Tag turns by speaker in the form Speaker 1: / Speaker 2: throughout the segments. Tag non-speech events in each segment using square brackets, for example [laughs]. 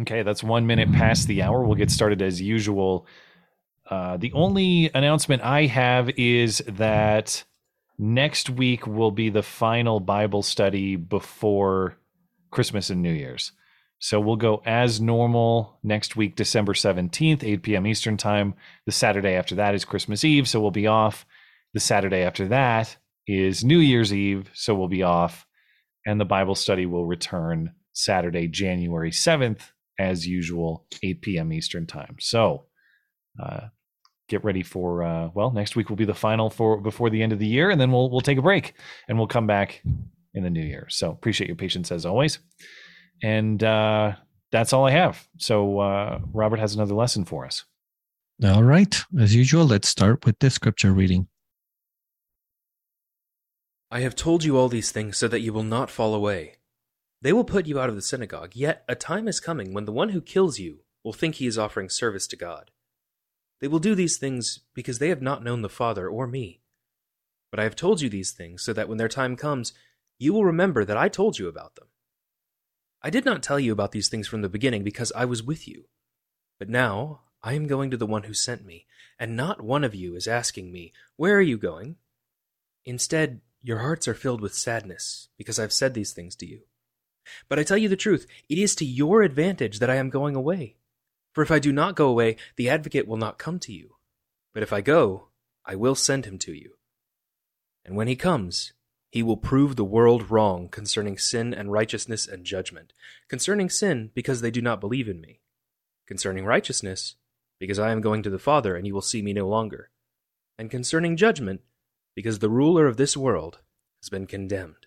Speaker 1: Okay, that's one minute past the hour. We'll get started as usual. Uh, the only announcement I have is that next week will be the final Bible study before Christmas and New Year's. So we'll go as normal next week, December 17th, 8 p.m. Eastern Time. The Saturday after that is Christmas Eve, so we'll be off. The Saturday after that is New Year's Eve, so we'll be off. And the Bible study will return Saturday, January 7th, as usual, 8 p.m. Eastern Time. So uh, get ready for uh, well, next week will be the final for before the end of the year, and then we'll we'll take a break and we'll come back in the new year. So appreciate your patience as always. And uh, that's all I have. So uh, Robert has another lesson for us.
Speaker 2: All right. As usual, let's start with the scripture reading.
Speaker 3: I have told you all these things so that you will not fall away. They will put you out of the synagogue, yet a time is coming when the one who kills you will think he is offering service to God. They will do these things because they have not known the Father or me. But I have told you these things so that when their time comes, you will remember that I told you about them. I did not tell you about these things from the beginning because I was with you. But now I am going to the one who sent me, and not one of you is asking me, Where are you going? Instead, your hearts are filled with sadness because I've said these things to you. But I tell you the truth, it is to your advantage that I am going away. For if I do not go away, the advocate will not come to you. But if I go, I will send him to you. And when he comes, he will prove the world wrong concerning sin and righteousness and judgment. Concerning sin, because they do not believe in me. Concerning righteousness, because I am going to the Father, and you will see me no longer. And concerning judgment, because the ruler of this world has been condemned.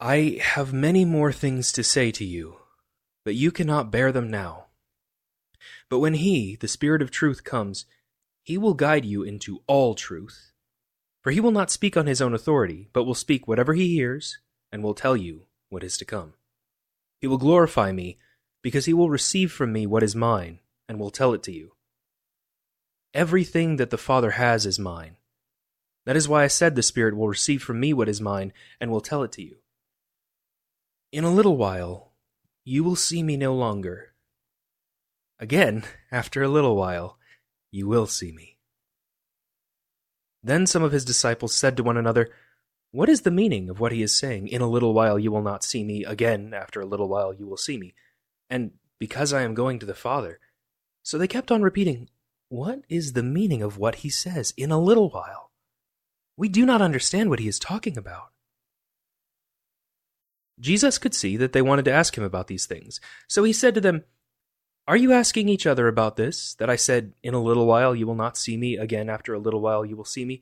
Speaker 3: I have many more things to say to you, but you cannot bear them now. But when He, the Spirit of truth, comes, He will guide you into all truth. For He will not speak on His own authority, but will speak whatever He hears, and will tell you what is to come. He will glorify me, because He will receive from me what is mine, and will tell it to you. Everything that the Father has is mine. That is why I said the Spirit will receive from me what is mine, and will tell it to you. In a little while, you will see me no longer. Again, [laughs] after a little while, you will see me. Then some of his disciples said to one another, What is the meaning of what he is saying? In a little while you will not see me, again, after a little while you will see me. And because I am going to the Father. So they kept on repeating, What is the meaning of what he says? In a little while. We do not understand what he is talking about. Jesus could see that they wanted to ask him about these things, so he said to them, Are you asking each other about this, that I said, In a little while you will not see me, again after a little while you will see me?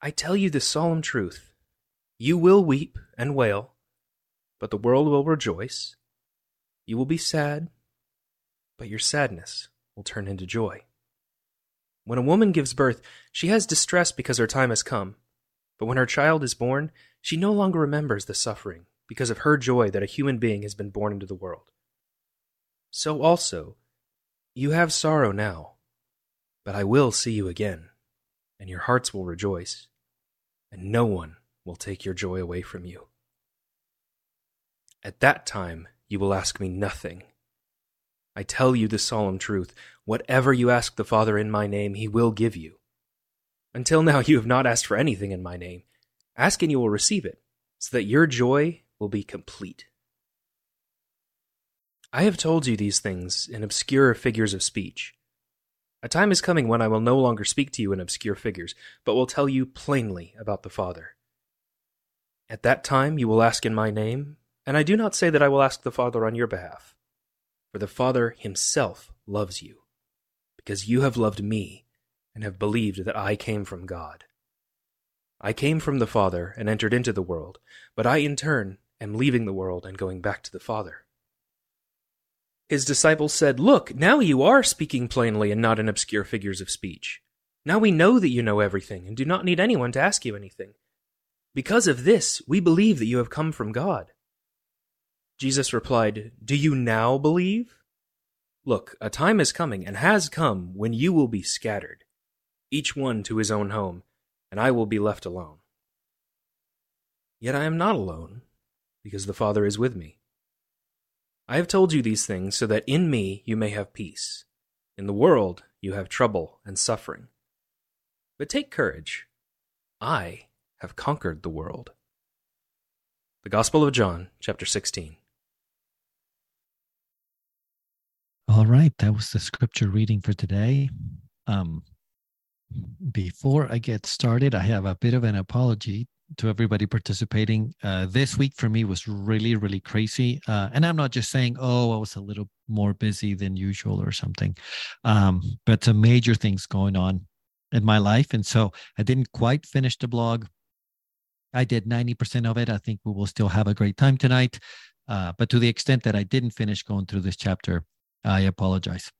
Speaker 3: I tell you the solemn truth. You will weep and wail, but the world will rejoice. You will be sad, but your sadness will turn into joy. When a woman gives birth, she has distress because her time has come. But when her child is born, she no longer remembers the suffering because of her joy that a human being has been born into the world. So also, you have sorrow now, but I will see you again, and your hearts will rejoice, and no one will take your joy away from you. At that time, you will ask me nothing. I tell you the solemn truth whatever you ask the Father in my name, he will give you. Until now, you have not asked for anything in my name. Ask and you will receive it, so that your joy will be complete. I have told you these things in obscure figures of speech. A time is coming when I will no longer speak to you in obscure figures, but will tell you plainly about the Father. At that time you will ask in my name, and I do not say that I will ask the Father on your behalf for the Father himself loves you, because you have loved me and have believed that I came from God. I came from the Father and entered into the world, but I in turn am leaving the world and going back to the Father. His disciples said, Look, now you are speaking plainly and not in obscure figures of speech. Now we know that you know everything and do not need anyone to ask you anything. Because of this, we believe that you have come from God. Jesus replied, Do you now believe? Look, a time is coming, and has come, when you will be scattered, each one to his own home, and I will be left alone. Yet I am not alone, because the Father is with me. I have told you these things so that in me you may have peace. In the world you have trouble and suffering. But take courage. I have conquered the world. The Gospel of John, chapter 16.
Speaker 2: All right, that was the scripture reading for today. Um, before I get started, I have a bit of an apology to everybody participating. Uh, this week for me was really, really crazy. Uh, and I'm not just saying, oh, I was a little more busy than usual or something, um, but some major things going on in my life. And so I didn't quite finish the blog. I did 90% of it. I think we will still have a great time tonight. Uh, but to the extent that I didn't finish going through this chapter, I apologize.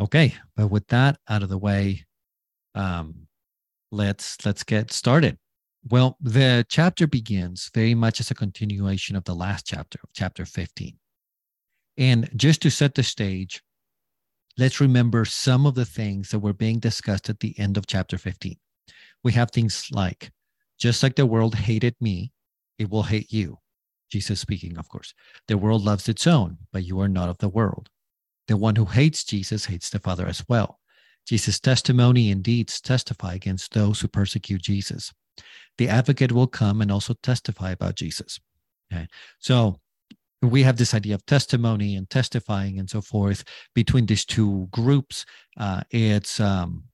Speaker 2: Okay, but with that out of the way, um, let's let's get started. Well, the chapter begins very much as a continuation of the last chapter, chapter 15. And just to set the stage, let's remember some of the things that were being discussed at the end of chapter 15. We have things like, just like the world hated me, it will hate you. Jesus speaking, of course. The world loves its own, but you are not of the world. The one who hates Jesus hates the Father as well. Jesus' testimony and deeds testify against those who persecute Jesus the advocate will come and also testify about Jesus. Okay. So we have this idea of testimony and testifying and so forth between these two groups. Uh, it's um,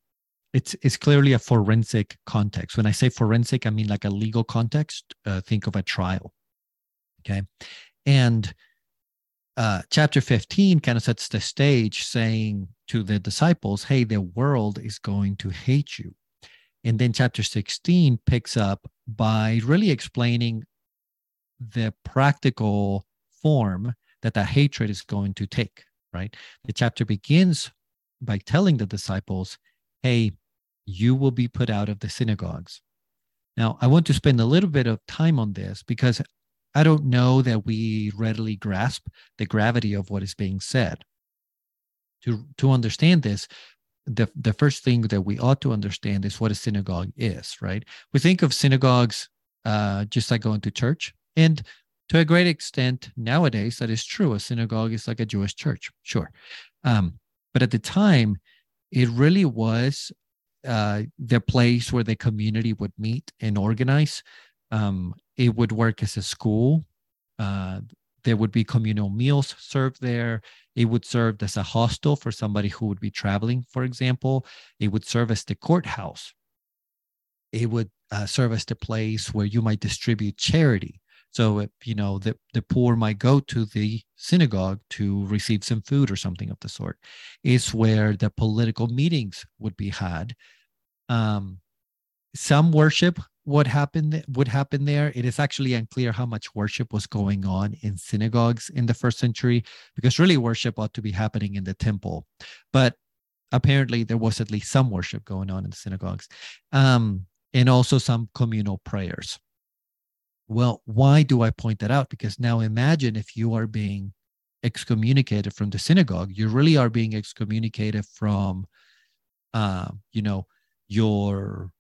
Speaker 2: it's it's clearly a forensic context. When I say forensic, I mean like a legal context. Uh, think of a trial. Okay, and uh, chapter 15 kind of sets the stage saying to the disciples, hey, the world is going to hate you. And then chapter 16 picks up by really explaining the practical form that that hatred is going to take, right? The chapter begins by telling the disciples, hey, you will be put out of the synagogues. Now, I want to spend a little bit of time on this because I don't know that we readily grasp the gravity of what is being said. To, to understand this, the the first thing that we ought to understand is what a synagogue is, right? We think of synagogues uh, just like going to church, and to a great extent nowadays that is true. A synagogue is like a Jewish church, sure, um, but at the time, it really was uh, the place where the community would meet and organize. Um, it would work as a school. Uh, there would be communal meals served there. It would serve as a hostel for somebody who would be traveling, for example. It would serve as the courthouse. It would uh, serve as the place where you might distribute charity. So, if, you know, the, the poor might go to the synagogue to receive some food or something of the sort. It's where the political meetings would be had. Um, some worship what happened would happen there. It is actually unclear how much worship was going on in synagogues in the first century, because really worship ought to be happening in the temple. But apparently there was at least some worship going on in the synagogues, um, and also some communal prayers. Well, why do I point that out? Because now imagine if you are being excommunicated from the synagogue, you really are being excommunicated from, uh, you know, your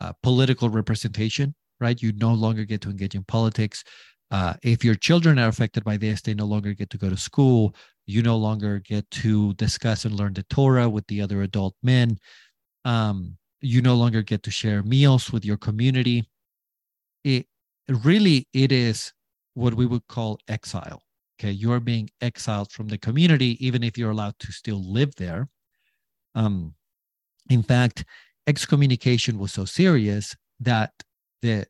Speaker 2: uh, political representation, right? You no longer get to engage in politics. Uh, if your children are affected by this, they no longer get to go to school. You no longer get to discuss and learn the Torah with the other adult men. Um, you no longer get to share meals with your community. It really it is what we would call exile. Okay, you are being exiled from the community, even if you're allowed to still live there. Um, in fact, excommunication was so serious that the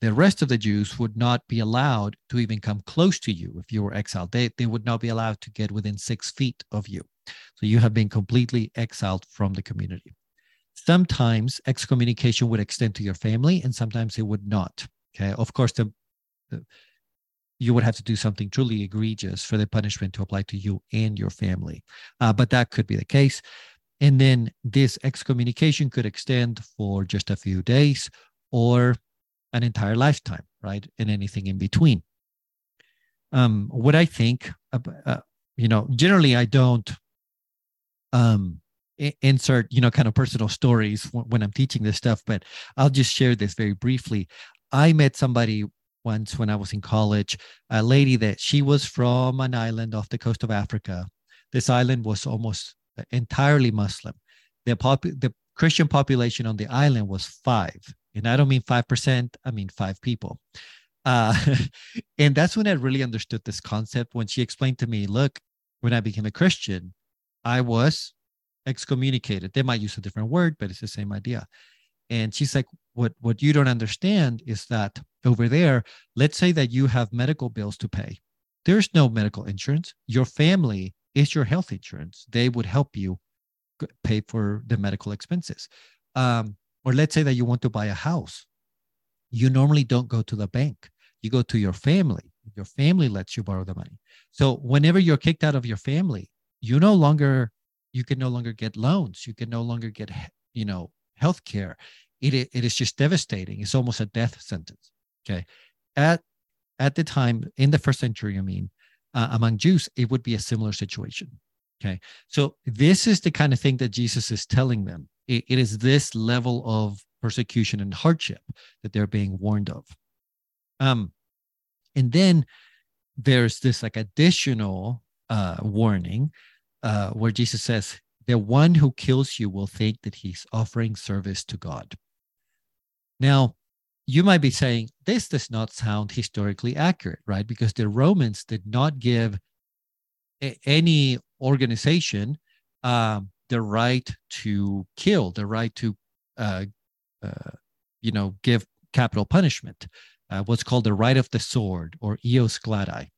Speaker 2: the rest of the Jews would not be allowed to even come close to you if you were exiled. They, they would not be allowed to get within six feet of you. So you have been completely exiled from the community. Sometimes excommunication would extend to your family, and sometimes it would not. Okay. Of course, the, the you would have to do something truly egregious for the punishment to apply to you and your family. Uh, but that could be the case. And then this excommunication could extend for just a few days or an entire lifetime, right? And anything in between. Um, what I think, uh, you know, generally I don't um, insert, you know, kind of personal stories when I'm teaching this stuff, but I'll just share this very briefly. I met somebody once when I was in college, a lady that she was from an island off the coast of Africa. This island was almost entirely Muslim. The, pop- the Christian population on the island was five. And I don't mean 5%, I mean five people. Uh, [laughs] and that's when I really understood this concept when she explained to me look, when I became a Christian, I was excommunicated. They might use a different word, but it's the same idea. And she's like, what, what you don't understand is that over there, let's say that you have medical bills to pay. There's no medical insurance. Your family is your health insurance. They would help you pay for the medical expenses. Um, or let's say that you want to buy a house. You normally don't go to the bank. You go to your family. Your family lets you borrow the money. So whenever you're kicked out of your family, you no longer you can no longer get loans. You can no longer get you know health care. It, it is just devastating. It's almost a death sentence. Okay. At at the time in the first century, I mean, uh, among Jews, it would be a similar situation. Okay. So this is the kind of thing that Jesus is telling them. it, it is this level of persecution and hardship that they're being warned of. Um, and then there's this like additional uh, warning uh, where Jesus says, the one who kills you will think that he's offering service to God. Now, you might be saying, this does not sound historically accurate, right? Because the Romans did not give a- any organization um, the right to kill, the right to, uh, uh, you know, give capital punishment, uh, what's called the right of the sword or ius gladii.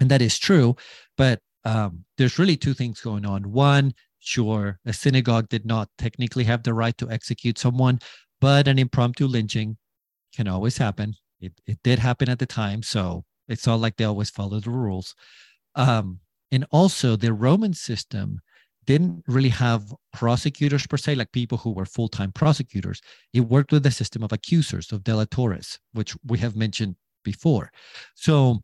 Speaker 2: And that is true, but um, there's really two things going on. One, sure, a synagogue did not technically have the right to execute someone, but an impromptu lynching can always happen. It, it did happen at the time, so it's not like they always follow the rules. Um, and also, the Roman system didn't really have prosecutors per se, like people who were full time prosecutors. It worked with the system of accusers, of delatores, which we have mentioned before. So,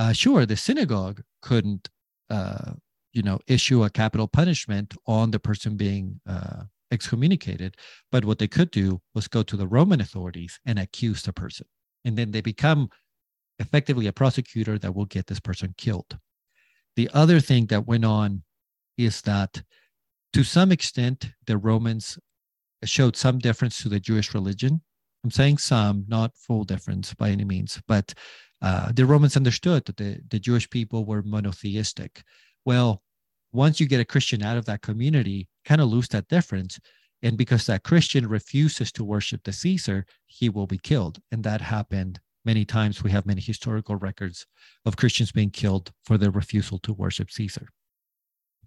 Speaker 2: uh, sure, the synagogue couldn't, uh, you know, issue a capital punishment on the person being uh, excommunicated, but what they could do was go to the Roman authorities and accuse the person, and then they become effectively a prosecutor that will get this person killed. The other thing that went on is that to some extent, the Romans showed some difference to the Jewish religion. I'm saying some, not full difference by any means, but uh, the Romans understood that the, the Jewish people were monotheistic. Well, once you get a Christian out of that community, kind of lose that difference. And because that Christian refuses to worship the Caesar, he will be killed. And that happened many times. We have many historical records of Christians being killed for their refusal to worship Caesar.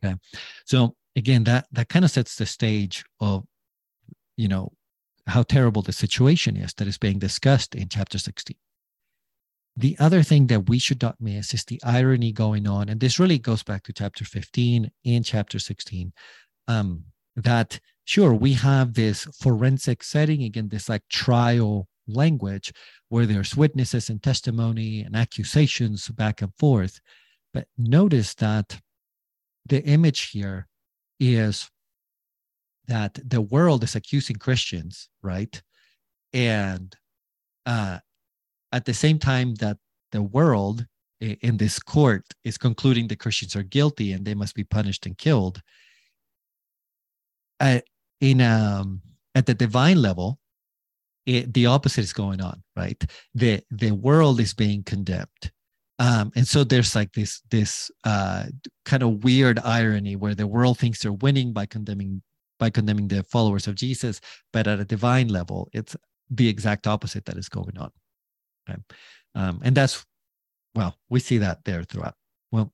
Speaker 2: Okay. So again, that that kind of sets the stage of, you know, how terrible the situation is that is being discussed in chapter 16. The other thing that we should not miss is the irony going on, and this really goes back to chapter 15 and chapter 16. Um, that sure we have this forensic setting again, this like trial language where there's witnesses and testimony and accusations back and forth. But notice that the image here is that the world is accusing Christians, right? And uh, at the same time that the world in this court is concluding the Christians are guilty and they must be punished and killed. Uh, in um, at the divine level, it, the opposite is going on, right? The the world is being condemned, um, and so there's like this this uh, kind of weird irony where the world thinks they're winning by condemning by condemning the followers of Jesus, but at a divine level, it's the exact opposite that is going on. Okay? Um, and that's well, we see that there throughout. Well,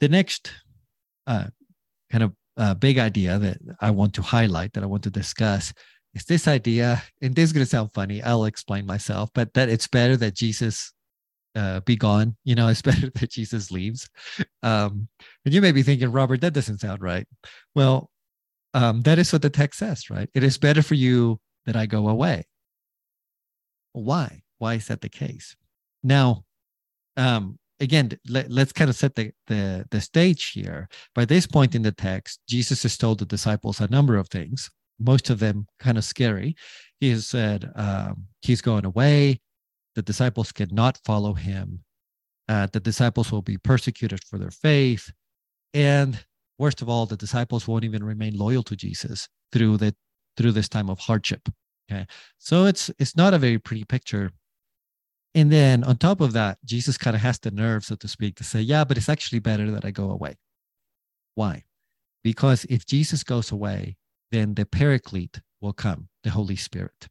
Speaker 2: the next uh, kind of uh, big idea that I want to highlight, that I want to discuss, is this idea, and this is going to sound funny. I'll explain myself, but that it's better that Jesus uh, be gone. You know, [laughs] it's better that Jesus leaves. Um, and you may be thinking, Robert, that doesn't sound right. Well, um, that is what the text says, right? It is better for you that I go away. Why? Why is that the case? Now, um, again, let, us kind of set the, the the stage here. By this point in the text, Jesus has told the disciples a number of things most of them kind of scary. he has said um, he's going away. The disciples cannot follow him. Uh, the disciples will be persecuted for their faith. And worst of all, the disciples won't even remain loyal to Jesus through the through this time of hardship. Okay. So it's it's not a very pretty picture. And then on top of that, Jesus kind of has the nerve, so to speak, to say, yeah, but it's actually better that I go away. Why? Because if Jesus goes away, then the paraclete will come, the Holy Spirit.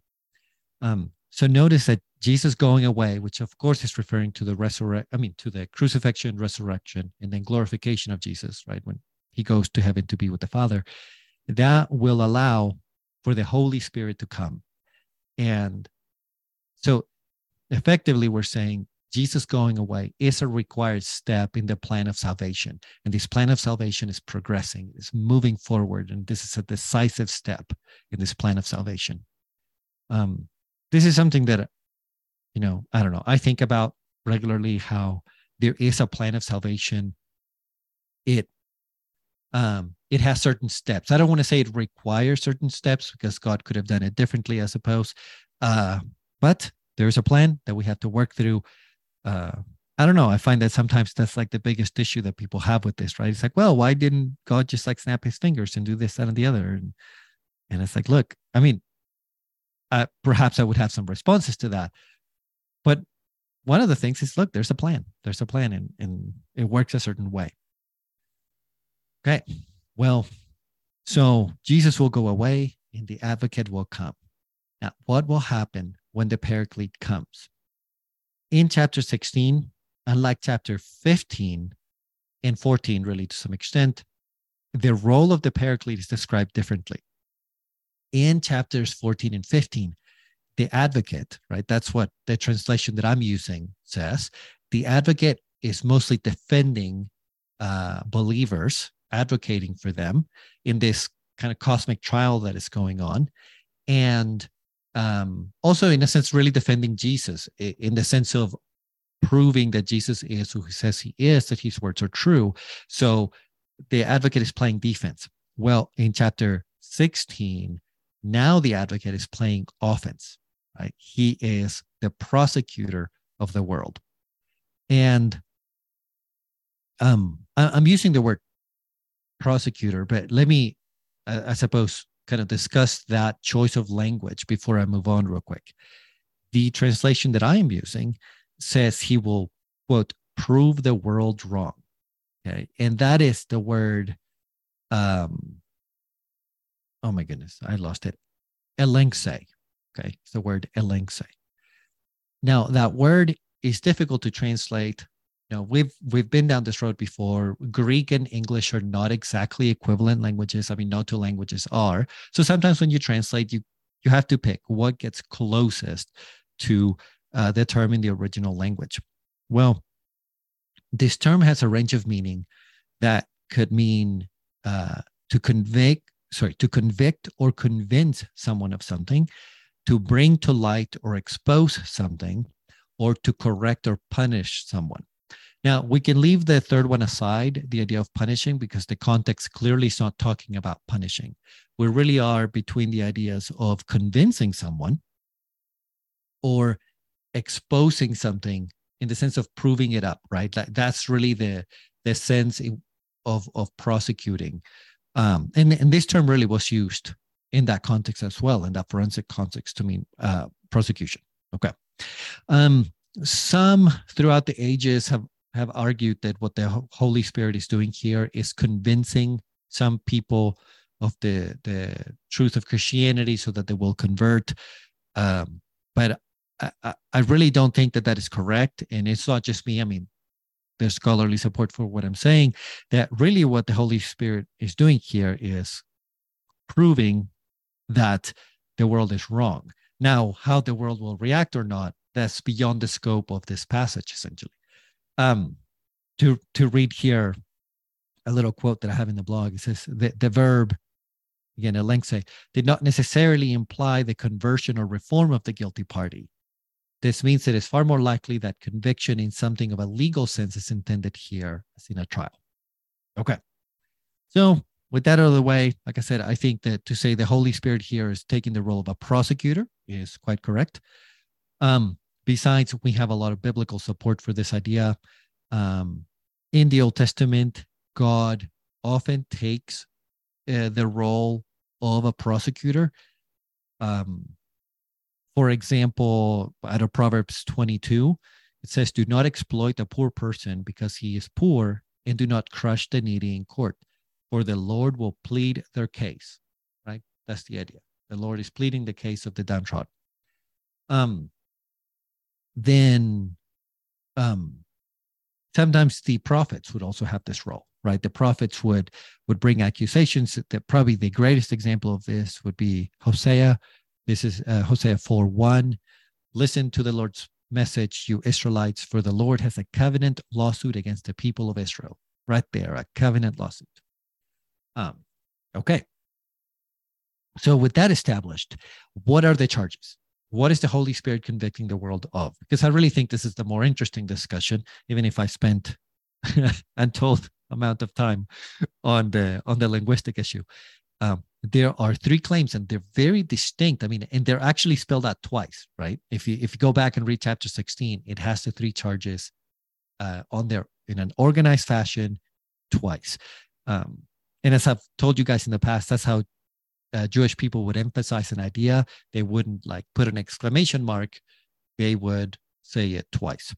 Speaker 2: Um, so notice that Jesus going away, which of course is referring to the resurrection, I mean, to the crucifixion, resurrection, and then glorification of Jesus, right? When he goes to heaven to be with the Father, that will allow for the Holy Spirit to come. And so effectively, we're saying Jesus going away is a required step in the plan of salvation. And this plan of salvation is progressing, is moving forward. And this is a decisive step in this plan of salvation. Um, this is something that, you know, I don't know, I think about regularly how there is a plan of salvation. It um, it has certain steps. I don't want to say it requires certain steps because God could have done it differently, I suppose. Uh, but there's a plan that we have to work through uh, I don't know. I find that sometimes that's like the biggest issue that people have with this, right? It's like, well, why didn't God just like snap his fingers and do this, that, and the other? And, and it's like, look, I mean, uh, perhaps I would have some responses to that. But one of the things is, look, there's a plan. There's a plan and, and it works a certain way. Okay. Well, so Jesus will go away and the advocate will come. Now, what will happen when the paraclete comes? in chapter 16, unlike chapter 15 and 14, really to some extent, the role of the paraclete is described differently. In chapters 14 and 15, the advocate, right? That's what the translation that I'm using says. The advocate is mostly defending uh, believers, advocating for them in this kind of cosmic trial that is going on. And um, also in a sense really defending jesus in the sense of proving that jesus is who he says he is that his words are true. So the advocate is playing defense. Well in chapter 16 now the advocate is playing offense right? He is the prosecutor of the world. And um i'm using the word prosecutor but let me i suppose kind of discuss that choice of language before I move on real quick. The translation that I am using says he will, quote, prove the world wrong. Okay. And that is the word, um, oh my goodness, I lost it. Elengse. Okay. It's the word elengse. Now, that word is difficult to translate know we've we've been down this road before. Greek and english are not exactly equivalent languages. I mean no two languages are. So sometimes when you translate you you have to pick what gets closest to uh, in the original language. Well this term has a range of meaning that could mean uh, to convict sorry to convict or convince someone of something to bring to light or expose something or to correct or punish someone now, we can leave the third one aside, the idea of punishing, because the context clearly is not talking about punishing. We really are between the ideas of convincing someone or exposing something in the sense of proving it up, right? That, that's really the, the sense of, of prosecuting. Um, and, and this term really was used in that context as well, in that forensic context to mean uh, prosecution. Okay. Um, some throughout the ages have have argued that what the Holy Spirit is doing here is convincing some people of the the truth of Christianity so that they will convert. Um, but I, I really don't think that that is correct, and it's not just me. I mean, there's scholarly support for what I'm saying. That really what the Holy Spirit is doing here is proving that the world is wrong. Now, how the world will react or not, that's beyond the scope of this passage, essentially. Um, to to read here a little quote that I have in the blog. It says the, the verb, again, elengse, did not necessarily imply the conversion or reform of the guilty party. This means that it's far more likely that conviction in something of a legal sense is intended here as in a trial. Okay. So with that out of the way, like I said, I think that to say the Holy Spirit here is taking the role of a prosecutor is quite correct. Um, besides, we have a lot of biblical support for this idea. Um, in the Old Testament, God often takes uh, the role of a prosecutor. Um, for example, out of Proverbs 22, it says, Do not exploit a poor person because he is poor, and do not crush the needy in court, for the Lord will plead their case. Right? That's the idea. The Lord is pleading the case of the downtrodden. Um, then um, sometimes the prophets would also have this role right? The prophets would would bring accusations that probably the greatest example of this would be hosea. This is uh, hosea 4 1 listen to the lord's message you israelites for the lord has a covenant lawsuit against the people of israel. Right there a covenant lawsuit. Um okay. So with that established what are the charges what is the holy spirit convicting the world of? Because i really think this is the more interesting discussion even if i spent [laughs] untold amount of time on the on the linguistic issue. Um, there are three claims and they're very distinct. I mean and they're actually spelled out twice right? If you if you go back and read chapter 16 it has the three charges uh, on there in an organized fashion twice. Um, and as i've told you guys in the past that's how uh, Jewish people would emphasize an idea, they wouldn't like put an exclamation mark. They would say it twice.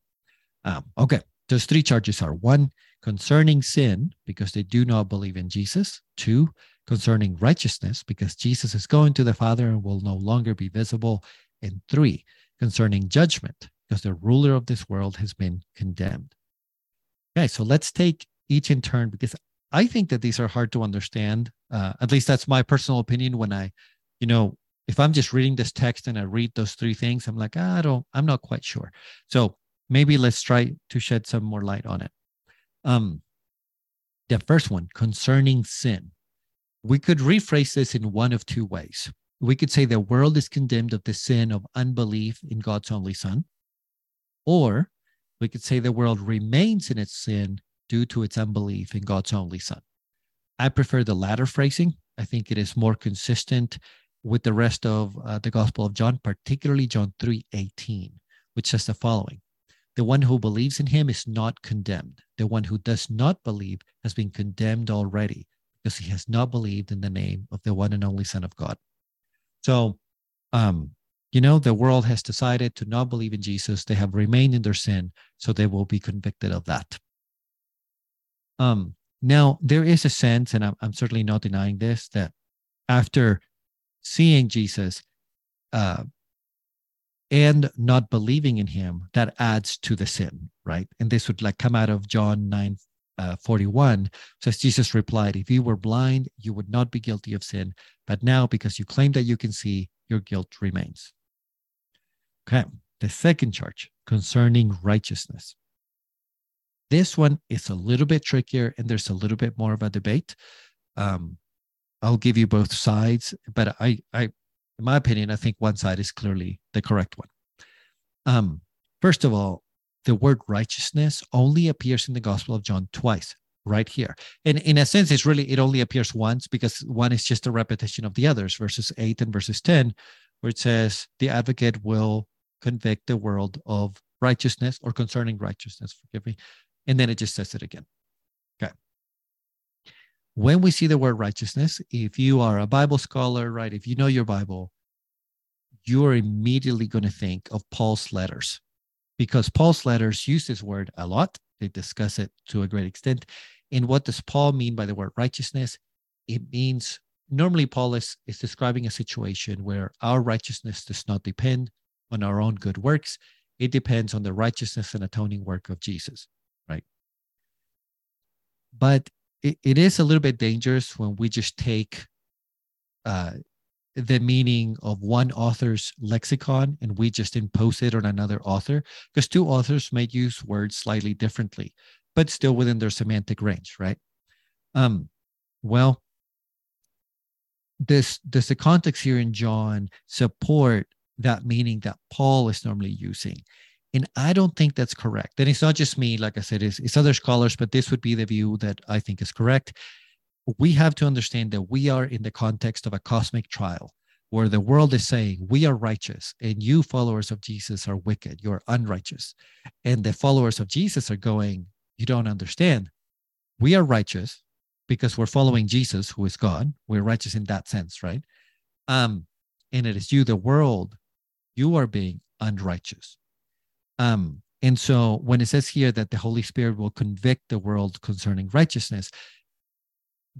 Speaker 2: Um, okay, those three charges are one, concerning sin, because they do not believe in Jesus. Two, concerning righteousness, because Jesus is going to the Father and will no longer be visible. And three, concerning judgment, because the ruler of this world has been condemned. Okay, so let's take each in turn because I think that these are hard to understand. Uh, at least that's my personal opinion. When I, you know, if I'm just reading this text and I read those three things, I'm like, ah, I don't, I'm not quite sure. So maybe let's try to shed some more light on it. Um, the first one concerning sin, we could rephrase this in one of two ways. We could say the world is condemned of the sin of unbelief in God's only Son, or we could say the world remains in its sin due to its unbelief in God's only Son. I prefer the latter phrasing. I think it is more consistent with the rest of uh, the Gospel of John, particularly John 3 18, which says the following The one who believes in him is not condemned. The one who does not believe has been condemned already because he has not believed in the name of the one and only Son of God. So, um, you know, the world has decided to not believe in Jesus. They have remained in their sin, so they will be convicted of that. Um, now, there is a sense, and I'm, I'm certainly not denying this, that after seeing Jesus uh, and not believing in him, that adds to the sin, right? And this would like come out of John 9 uh, 41 says Jesus replied, If you were blind, you would not be guilty of sin. But now, because you claim that you can see, your guilt remains. Okay. The second charge concerning righteousness. This one is a little bit trickier and there's a little bit more of a debate. Um, I'll give you both sides, but I, I, in my opinion, I think one side is clearly the correct one. Um, first of all, the word righteousness only appears in the Gospel of John twice, right here. And in a sense, it's really, it only appears once because one is just a repetition of the others, verses 8 and verses 10, where it says, the advocate will convict the world of righteousness or concerning righteousness, forgive me, and then it just says it again. Okay. When we see the word righteousness, if you are a Bible scholar, right, if you know your Bible, you're immediately going to think of Paul's letters because Paul's letters use this word a lot. They discuss it to a great extent. And what does Paul mean by the word righteousness? It means normally Paul is, is describing a situation where our righteousness does not depend on our own good works. It depends on the righteousness and atoning work of Jesus but it, it is a little bit dangerous when we just take uh, the meaning of one author's lexicon and we just impose it on another author because two authors may use words slightly differently but still within their semantic range right? Um well this does the context here in john support that meaning that paul is normally using and I don't think that's correct. And it's not just me, like I said, it's, it's other scholars, but this would be the view that I think is correct. we have to understand that we are in the context of a cosmic trial where the world is saying we are righteous and you followers of jesus are wicked. You're unrighteous. And the followers of jesus are going you don't understand. We are righteous because we're following jesus who is god. We're righteous in that sense right? Um and it is you the world you are being unrighteous um and so when it says here that the holy spirit will convict the world concerning righteousness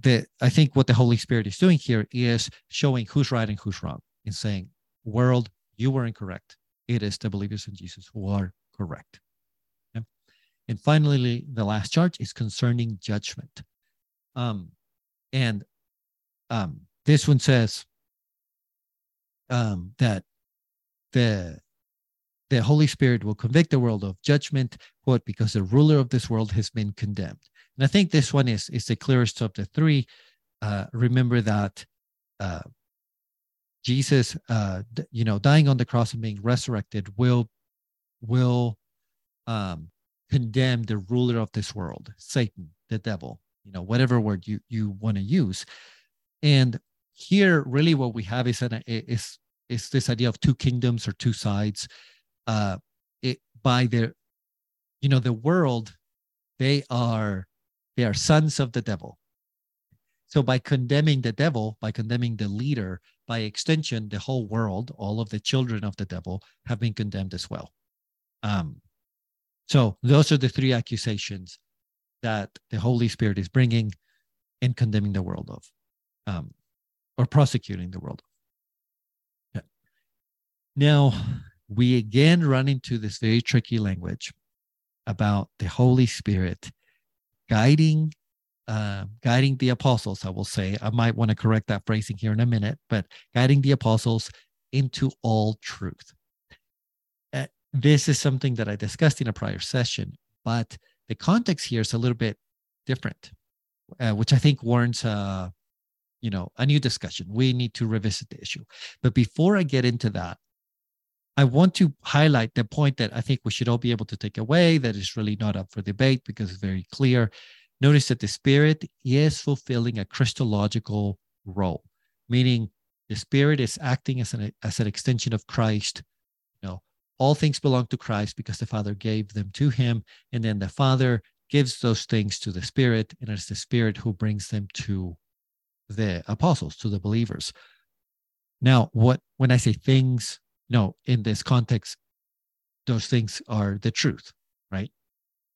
Speaker 2: the I think what the Holy Spirit is doing here is showing who's right and who's wrong and saying, world, you were incorrect. It is the believers in Jesus who are correct. Okay? And finally, the last charge is concerning judgment. Um, and um, this one says um, that the the Holy Spirit will convict the world of judgment, quote, because the ruler of this world has been condemned. And I think this one is, is the clearest of the three. Uh, remember that uh, Jesus, uh, you know, dying on the cross and being resurrected will will um, condemn the ruler of this world, Satan, the devil, you know, whatever word you you want to use. And here, really, what we have is an is is this idea of two kingdoms or two sides. Uh, it by the, you know, the world, they are they are sons of the devil. So by condemning the devil, by condemning the leader, by extension, the whole world, all of the children of the devil have been condemned as well. Um, so those are the three accusations that the Holy Spirit is bringing and condemning the world of, um, or prosecuting the world. Yeah. Now, we again run into this very tricky language about the Holy Spirit guiding uh, guiding the apostles, I will say. I might want to correct that phrasing here in a minute, but guiding the apostles into all truth. Uh, this is something that I discussed in a prior session, but the context here is a little bit different, uh, which I think warrants a, you know, a new discussion. We need to revisit the issue. But before I get into that, I want to highlight the point that I think we should all be able to take away that is really not up for debate because it's very clear. Notice that the Spirit is fulfilling a Christological role, meaning the Spirit is acting as an, as an extension of Christ. You know, all things belong to Christ because the Father gave them to him. And then the Father gives those things to the Spirit, and it's the Spirit who brings them to the apostles, to the believers. Now, what when I say things no, in this context, those things are the truth, right?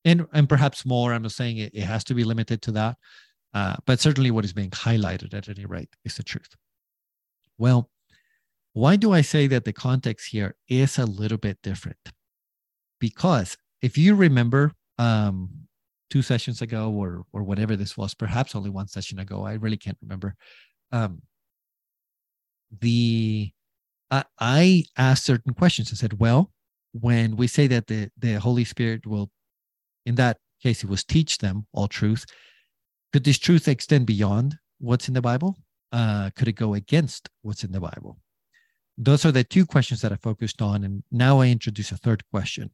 Speaker 2: And and perhaps more. I'm not saying it, it has to be limited to that, uh, but certainly what is being highlighted at any rate is the truth. Well, why do I say that the context here is a little bit different? Because if you remember um, two sessions ago or or whatever this was, perhaps only one session ago, I really can't remember. Um, the I, I asked certain questions. I said, well, when we say that the, the Holy Spirit will, in that case, it was teach them all truth, could this truth extend beyond what's in the Bible? Uh, could it go against what's in the Bible? Those are the two questions that I focused on. And now I introduce a third question,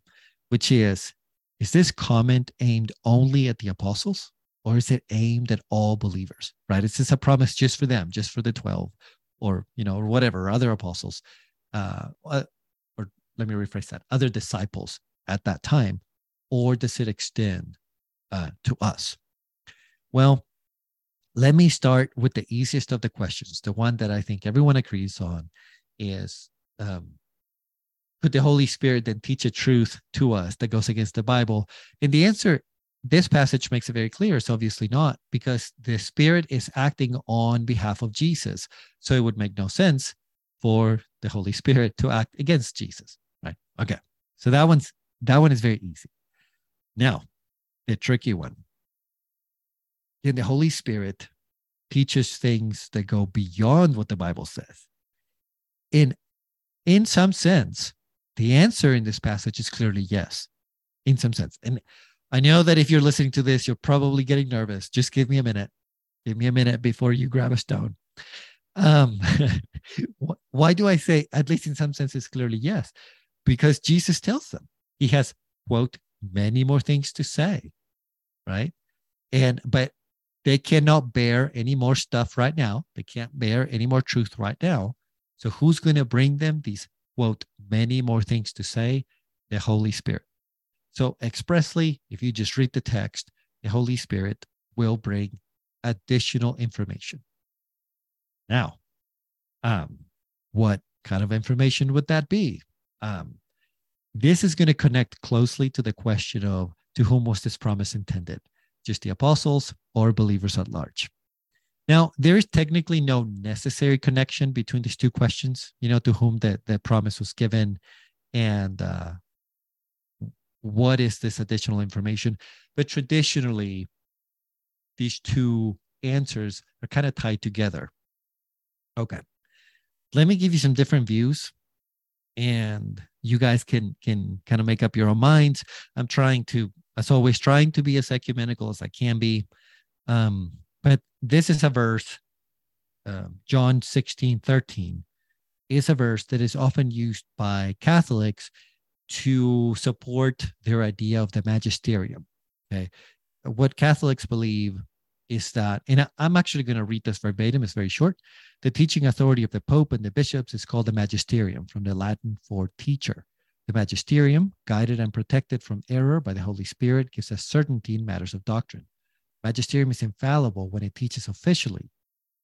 Speaker 2: which is Is this comment aimed only at the apostles? Or is it aimed at all believers? Right? Is this a promise just for them, just for the 12? Or you know or whatever other apostles uh, uh, or let me rephrase that other disciples at that time or does it extend uh, to us? Well let me start with the easiest of the questions. The one that i think everyone agrees on is um, could the holy spirit then teach a truth to us that goes against the bible? And the answer this passage makes it very clear it's obviously not because the spirit is acting on behalf of jesus. So it would make no sense for the holy spirit to act against jesus right? Okay so that one's that one is very easy. Now the tricky one. Then the holy spirit teaches things that go beyond what the bible says? In in some sense the answer in this passage is clearly yes in some sense. And I know that if you're listening to this, you're probably getting nervous. Just give me a minute. Give me a minute before you grab a stone. Um, [laughs] why do I say, at least in some senses, clearly yes? Because Jesus tells them he has, quote, many more things to say, right? And, but they cannot bear any more stuff right now. They can't bear any more truth right now. So who's going to bring them these quote many more things to say? The Holy Spirit. So expressly, if you just read the text, the Holy Spirit will bring additional information. Now, um, what kind of information would that be? Um, this is going to connect closely to the question of to whom was this promise intended? Just the apostles or believers at large? Now, there is technically no necessary connection between these two questions, you know, to whom the, the promise was given and uh, what is this additional information. But traditionally, these two answers are kind of tied together. Okay. Let me give you some different views and you guys can can kind of make up your own minds. I'm trying to, as always, trying to be as ecumenical as I can be. Um, but this is a verse, uh, John 16, 13, is a verse that is often used by Catholics to support their idea of the magisterium. Okay. What Catholics believe is that, and I'm actually going to read this verbatim, it's very short. The teaching authority of the Pope and the bishops is called the magisterium, from the Latin for teacher. The magisterium, guided and protected from error by the Holy Spirit, gives us certainty in matters of doctrine. Magisterium is infallible when it teaches officially,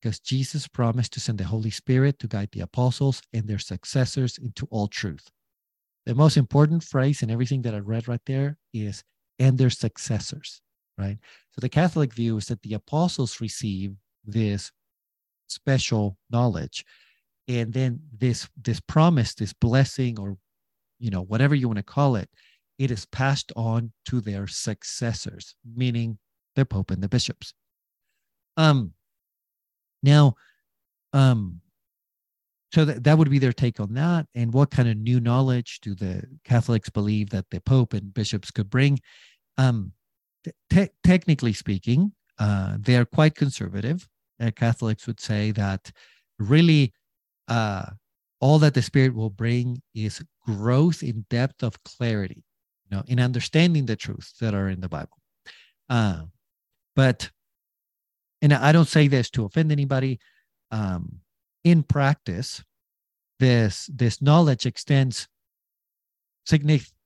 Speaker 2: because Jesus promised to send the Holy Spirit to guide the apostles and their successors into all truth. The most important phrase in everything that I read right there is, and their successors right? So the Catholic view is that the apostles receive this special knowledge, and then this this promise, this blessing, or you know whatever you want to call it, it is passed on to their successors, meaning the Pope and the bishops. Um, now, um, so that, that would be their take on that. And what kind of new knowledge do the Catholics believe that the Pope and bishops could bring? Um, te- technically speaking, uh, they are quite conservative. Uh, Catholics would say that really uh, all that the Spirit will bring is growth in depth of clarity, you know, in understanding the truths that are in the Bible. Uh, but, and I don't say this to offend anybody. Um, in practice, this this knowledge extends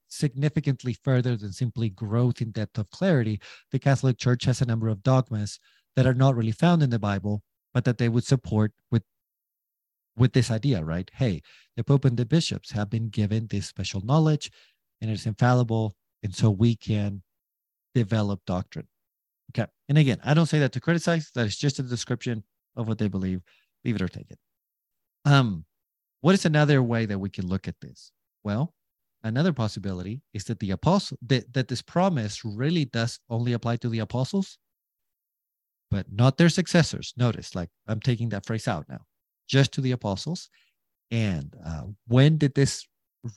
Speaker 2: significantly further than simply growth in depth of clarity, the Catholic Church has a number of dogmas that are not really found in the Bible, but that they would support with with this idea, right? Hey, the Pope and the bishops have been given this special knowledge and it's infallible. And so we can develop doctrine. Okay. And again, I don't say that to criticize, that is just a description of what they believe. Leave it or take it. Um, what is another way that we can look at this? Well, another possibility is that the apostle that, that this promise really does only apply to the apostles but not their successors. Notice like i'm taking that phrase out now. Just to the apostles. And uh, when did this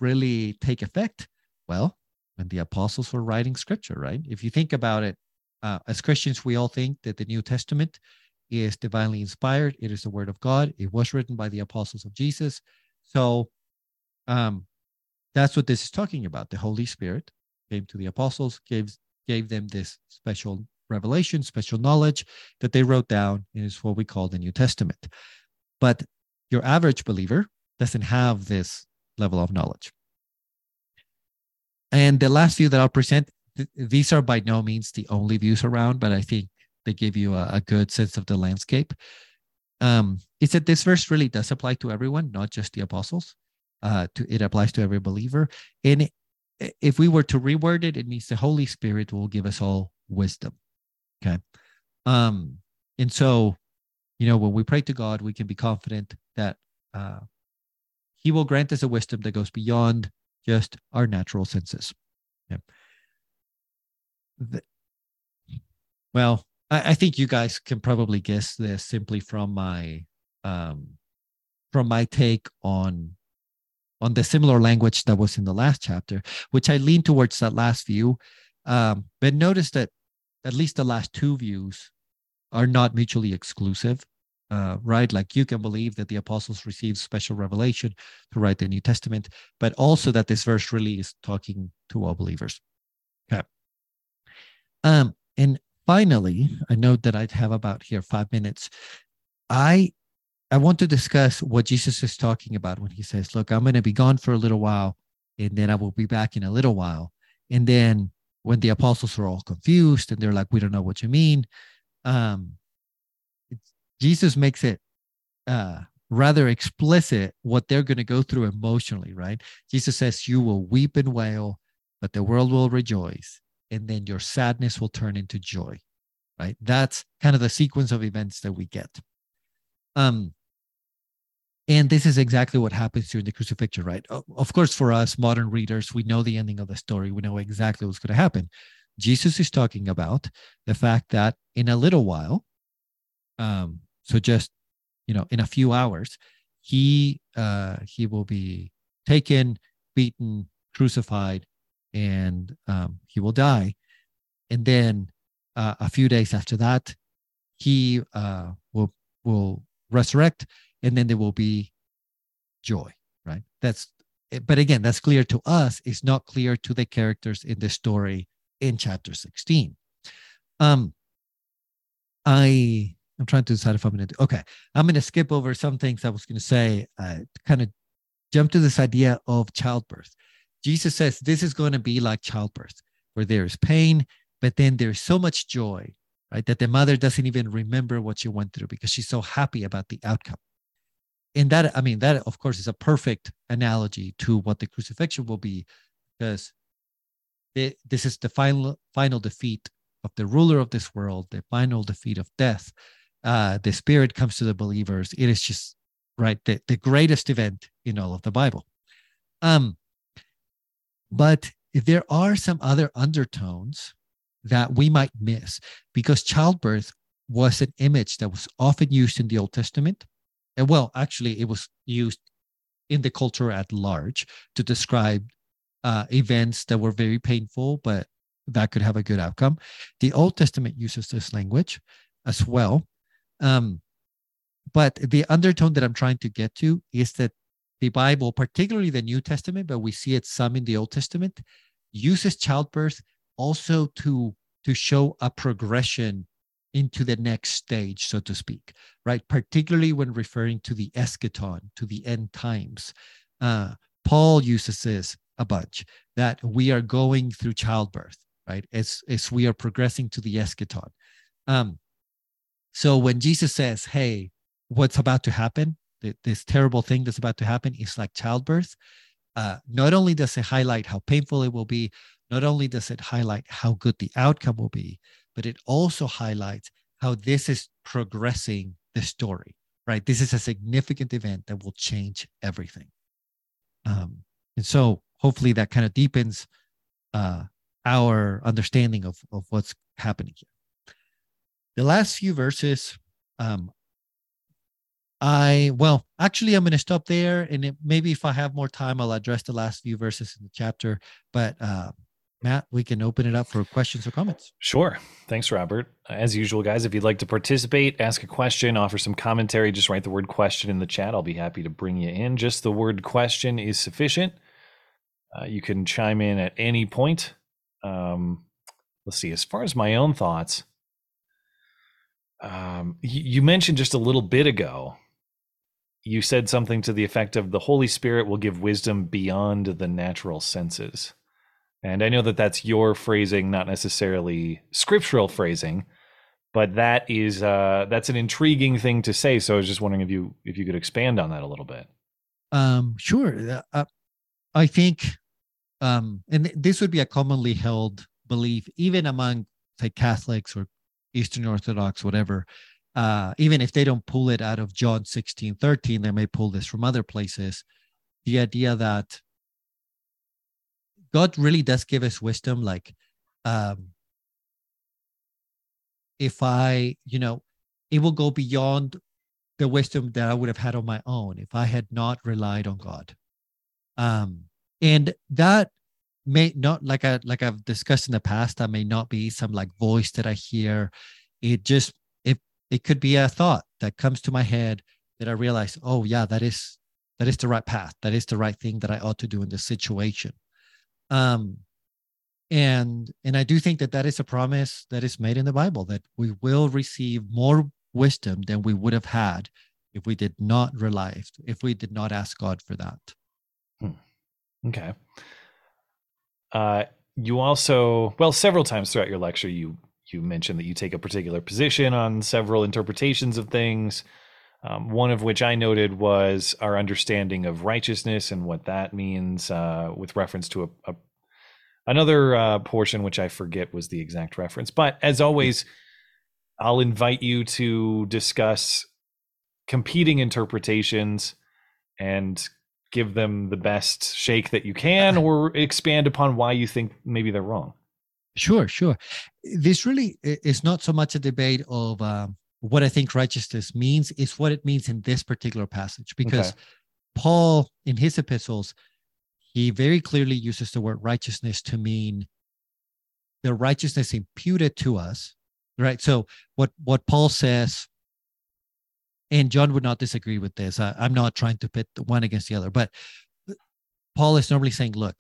Speaker 2: really take effect? Well when the apostles were writing scripture right? If you think about it uh, as christians we all think that the new testament is divinely inspired it is the word of god it was written by the apostles of jesus so um, that's what this is talking about. The Holy Spirit came to the apostles, gave gave them this special revelation, special knowledge that they wrote down is what we call the New Testament. But your average believer doesn't have this level of knowledge. And the last view that I'll present, th- these are by no means the only views around, but I think they give you a, a good sense of the landscape. Um, that this verse really does apply to everyone, not just the apostles uh, to it applies to every believer. And if we were to reword it, it means the Holy Spirit will give us all wisdom. Okay. Um, and so, you know, when we pray to God, we can be confident that uh, He will grant us a wisdom that goes beyond just our natural senses. The, well, I, I, think you guys can probably guess this simply from my um, from my take on on the similar language that was in the last chapter, which I lean towards that last view. Um, but notice that at least the last two views are not mutually exclusive, uh, right? Like you can believe that the apostles received special revelation to write the New Testament, but also that this verse really is talking to all believers. Okay. Um, and finally, I know that I have about here five minutes. I I want to discuss what Jesus is talking about when he says, "Look, I'm going to be gone for a little while, and then I will be back in a little while." And then when the apostles are all confused and they're like, "We don't know what you mean," um, Jesus makes it uh, rather explicit what they're going to go through emotionally. Right? Jesus says, "You will weep and wail, but the world will rejoice." And then your sadness will turn into joy right? That's kind of the sequence of events that we get. Um and this is exactly what happens during the crucifixion right? Of course for us modern readers we know the ending of the story. We know exactly what's going to happen. Jesus is talking about the fact that in a little while um so just you know in a few hours he uh he will be taken beaten crucified and um, he will die. And then uh, a few days after that, he uh, will will resurrect, and then there will be joy. Right? That's but again, that's clear to us. It's not clear to the characters in the story in chapter sixteen. Um, I I'm trying to decide if I'm going to. Okay, I'm going to skip over some things I was going to say. Uh, kind of jump to this idea of childbirth. Jesus says this is going to be like childbirth, where there is pain, but then there's so much joy, right? That the mother doesn't even remember what she went through because she's so happy about the outcome. And that, I mean, that of course is a perfect analogy to what the crucifixion will be, because this is the final final defeat of the ruler of this world, the final defeat of death. Uh, the spirit comes to the believers. It is just right the, the greatest event in all of the Bible. Um, but there are some other undertones that we might miss because childbirth was an image that was often used in the Old Testament. And well, actually, it was used in the culture at large to describe uh, events that were very painful, but that could have a good outcome. The Old Testament uses this language as well. Um, but the undertone that I'm trying to get to is that the Bible, particularly the New Testament, but we see it some in the Old Testament, uses childbirth also to to show a progression into the next stage, so to speak, right? Particularly when referring to the eschaton, to the end times. Uh, Paul uses this a bunch that we are going through childbirth, right? As, as we are progressing to the eschaton. Um, so when Jesus says, hey, what's about to happen? This terrible thing that's about to happen is like childbirth. Uh, not only does it highlight how painful it will be, not only does it highlight how good the outcome will be, but it also highlights how this is progressing the story, right? This is a significant event that will change everything. Um, and so hopefully that kind of deepens uh, our understanding of, of what's happening here. The last few verses um, I well, actually, I'm going to stop there, and it, maybe if I have more time, I'll address the last few verses in the chapter. But uh, Matt, we can open it up for questions or comments.
Speaker 1: Sure. Thanks, Robert. As usual, guys, if you'd like to participate, ask a question, offer some commentary, just write the word question in the chat. I'll be happy to bring you in. Just the word question is sufficient. Uh, you can chime in at any point. Um, let's see. As far as my own thoughts, um, you mentioned just a little bit ago you said something to the effect of the Holy Spirit will give wisdom beyond the natural senses. And I know that that's your phrasing, not necessarily scriptural phrasing, but that is uh, that's an intriguing thing to say. So I was just wondering if you if you could expand on that a little bit.
Speaker 2: Um, sure. Uh, I think, um, and this would be a commonly held belief, even among say Catholics or Eastern Orthodox, whatever, uh, even if they don't pull it out of John 16, 13, they may pull this from other places. The idea that God really does give us wisdom, like um, if I, you know, it will go beyond the wisdom that I would have had on my own if I had not relied on God. Um, and that may not like I like I've discussed in the past, that may not be some like voice that I hear. It just it could be a thought that comes to my head that I realize, oh yeah, that is that is the right path. That is the right thing that I ought to do in this situation. Um, and and i do think that that is a promise that is made in the bible that we will receive more wisdom than we would have had if we did not rely if we did not ask god for that
Speaker 1: hmm. okay uh you also well several times throughout your lecture you you mentioned that you take a particular position on several interpretations of things um, one of which I noted was our understanding of righteousness and what that means, uh, with reference to a, a another uh, portion which I forget was the exact reference. But as always, I'll invite you to discuss competing interpretations and give them the best shake that you can, or expand upon why you think maybe they're wrong.
Speaker 2: Sure, sure. This really is not so much a debate of. Um, what I think righteousness means it's what it means in this particular passage, because okay. Paul, in his epistles, he very clearly uses the word righteousness to mean the righteousness imputed to us, right? So what what Paul says, and John would not disagree with this. I, I'm not trying to pit one against the other, but Paul is normally saying, look,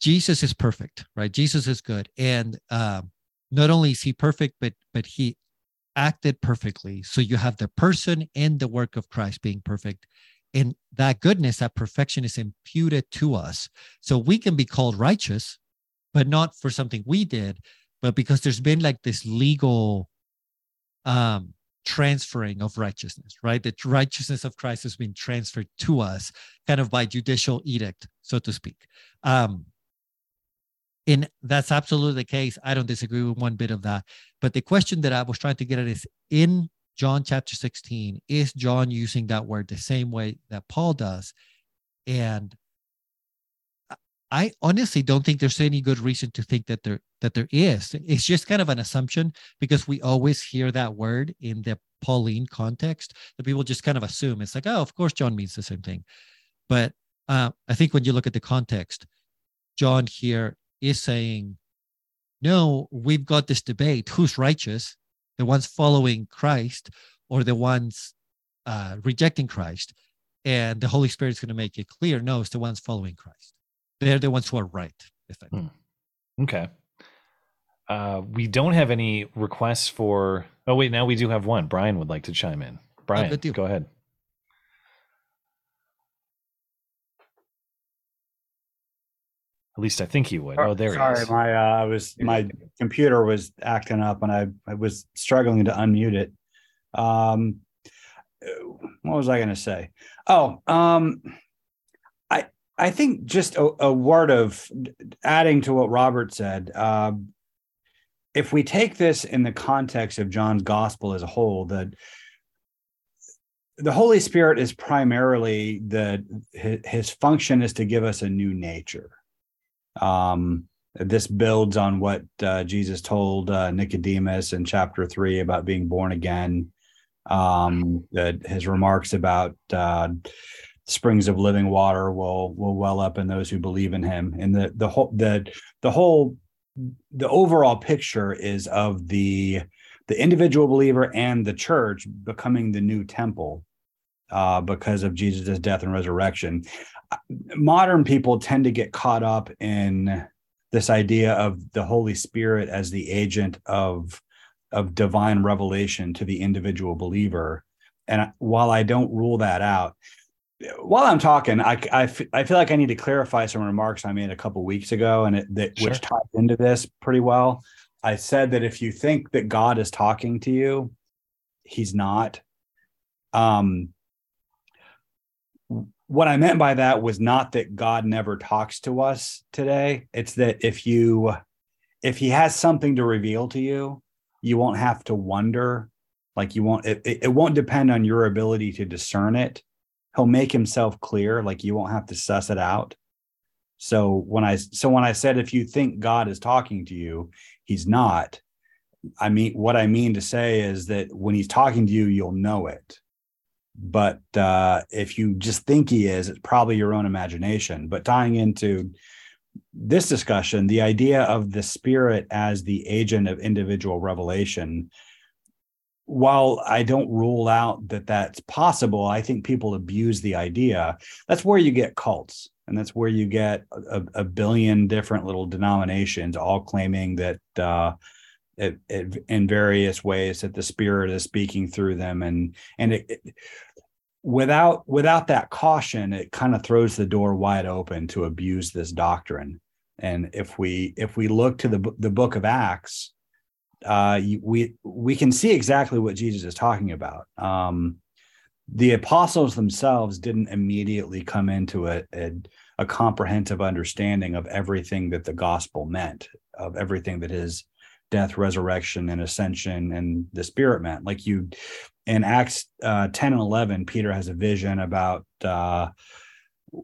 Speaker 2: Jesus is perfect, right? Jesus is good, and um, not only is he perfect, but but he acted perfectly. So you have the person and the work of Christ being perfect. And that goodness, that perfection is imputed to us. So we can be called righteous, but not for something we did, but because there's been like this legal um transferring of righteousness, right? The righteousness of Christ has been transferred to us kind of by judicial edict, so to speak. Um, and that's absolutely the case. I don't disagree with one bit of that. But the question that I was trying to get at is in John chapter 16, is John using that word the same way that Paul does? And I honestly don't think there's any good reason to think that there that there is. It's just kind of an assumption because we always hear that word in the Pauline context that people just kind of assume it's like, oh, of course John means the same thing. But uh, I think when you look at the context, John here is saying, no, we've got this debate who's righteous, the ones following Christ or the ones uh, rejecting Christ. And the Holy Spirit is going to make it clear no, it's the ones following Christ. They're the ones who are right.
Speaker 1: Hmm. Okay. Uh, we don't have any requests for. Oh, wait, now we do have one. Brian would like to chime in. Brian, go ahead. At least I think he would. Oh, there
Speaker 4: Sorry,
Speaker 1: he is.
Speaker 4: my uh, I was my computer was acting up, and I I was struggling to unmute it. Um, what was I going to say? Oh, um, I I think just a, a word of adding to what Robert said. Uh, if we take this in the context of John's gospel as a whole, that the Holy Spirit is primarily the his, his function is to give us a new nature um, this builds on what uh, Jesus told uh, Nicodemus in chapter three about being born again. Um, that his remarks about uh, springs of living water will will well up in those who believe in him, and the the whole the the whole the overall picture is of the the individual believer and the church becoming the new temple uh, because of Jesus' death and resurrection modern people tend to get caught up in this idea of the Holy Spirit as the agent of of divine revelation to the individual believer. And while I don't rule that out, while I'm talking, I, I, f- I feel like I need to clarify some remarks I made a couple weeks ago, and it, that sure. which ties into this pretty well. I said that if you think that God is talking to you, He's not. Um, what I meant by that was not that God never talks to us today. It's that if you if he has something to reveal to you, you won't have to wonder. Like you won't it, it won't depend on your ability to discern it. He'll make himself clear, like you won't have to suss it out. So when I so when I said if you think God is talking to you, he's not. I mean what I mean to say is that when he's talking to you, you'll know it but uh, if you just think he is, it's probably your own imagination. But tying into this discussion, the idea of the spirit as the agent of individual revelation, while I don't rule out that that's possible, I think people abuse the idea. That's where you get cults, and that's where you get a, a billion different little denominations all claiming that uh, it, it, in various ways that the spirit is speaking through them, and and it, it, without without that caution, it kind of throws the door wide open to abuse this doctrine. And if we if we look to the the book of Acts uh, we we can see exactly what Jesus is talking about. Um, the apostles themselves didn't immediately come into a, a, a comprehensive understanding of everything that the gospel meant, of everything that his death, resurrection, and ascension and the spirit meant. Like you in Acts uh, 10 and 11, Peter has a vision about uh,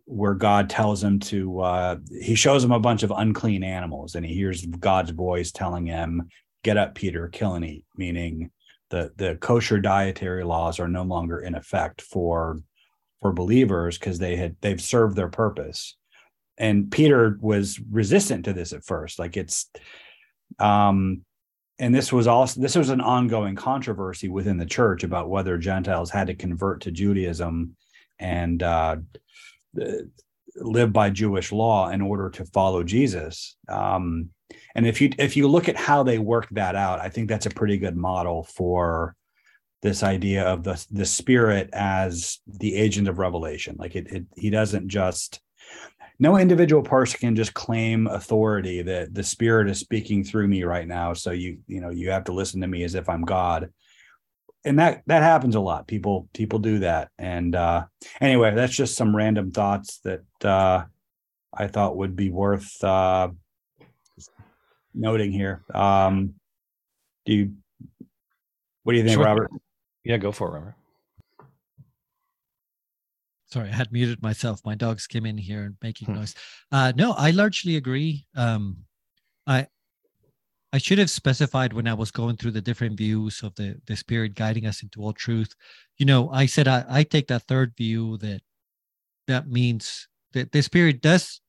Speaker 4: where God tells him to, uh, he shows him a bunch of unclean animals and he hears God's voice telling him, get up, Peter, kill and eat, meaning the the kosher dietary laws are no longer in effect for for believers because they had they've served their purpose. And Peter was resistant to this at first. Like it's um and this was also this was an ongoing controversy within the church about whether Gentiles had to convert to Judaism and uh, live by Jewish law in order to follow Jesus. Um, and if you if you look at how they work that out, I think that's a pretty good model for this idea of the the spirit as the agent of revelation. Like it, it he doesn't just no individual person can just claim authority that the spirit is speaking through me right now. So you you know you have to listen to me as if I'm God. And that that happens a lot. People people do that. And uh anyway, that's just some random thoughts that uh I thought would be worth uh noting here. Um, do you? What do you think, sure. Robert?
Speaker 1: Yeah, go for it, Robert.
Speaker 2: Sorry, I had muted myself. My dogs came in here and making hmm. noise. Uh, no, I largely agree. Um, I I should have specified when I was going through the different views of the the spirit guiding us into all truth. You know, I said I, I take that third view that that means that the spirit does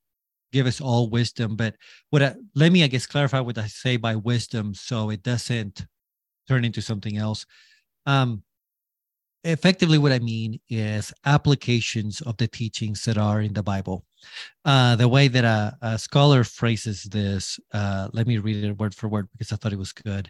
Speaker 2: give us all wisdom. But what I, let me, I guess, clarify what I say by wisdom, so it doesn't turn into something else. Um, effectively, what I mean is applications of the teachings that are in the Bible. Uh, the way that a, a scholar phrases this, uh, let me read it word for word because I thought it was good.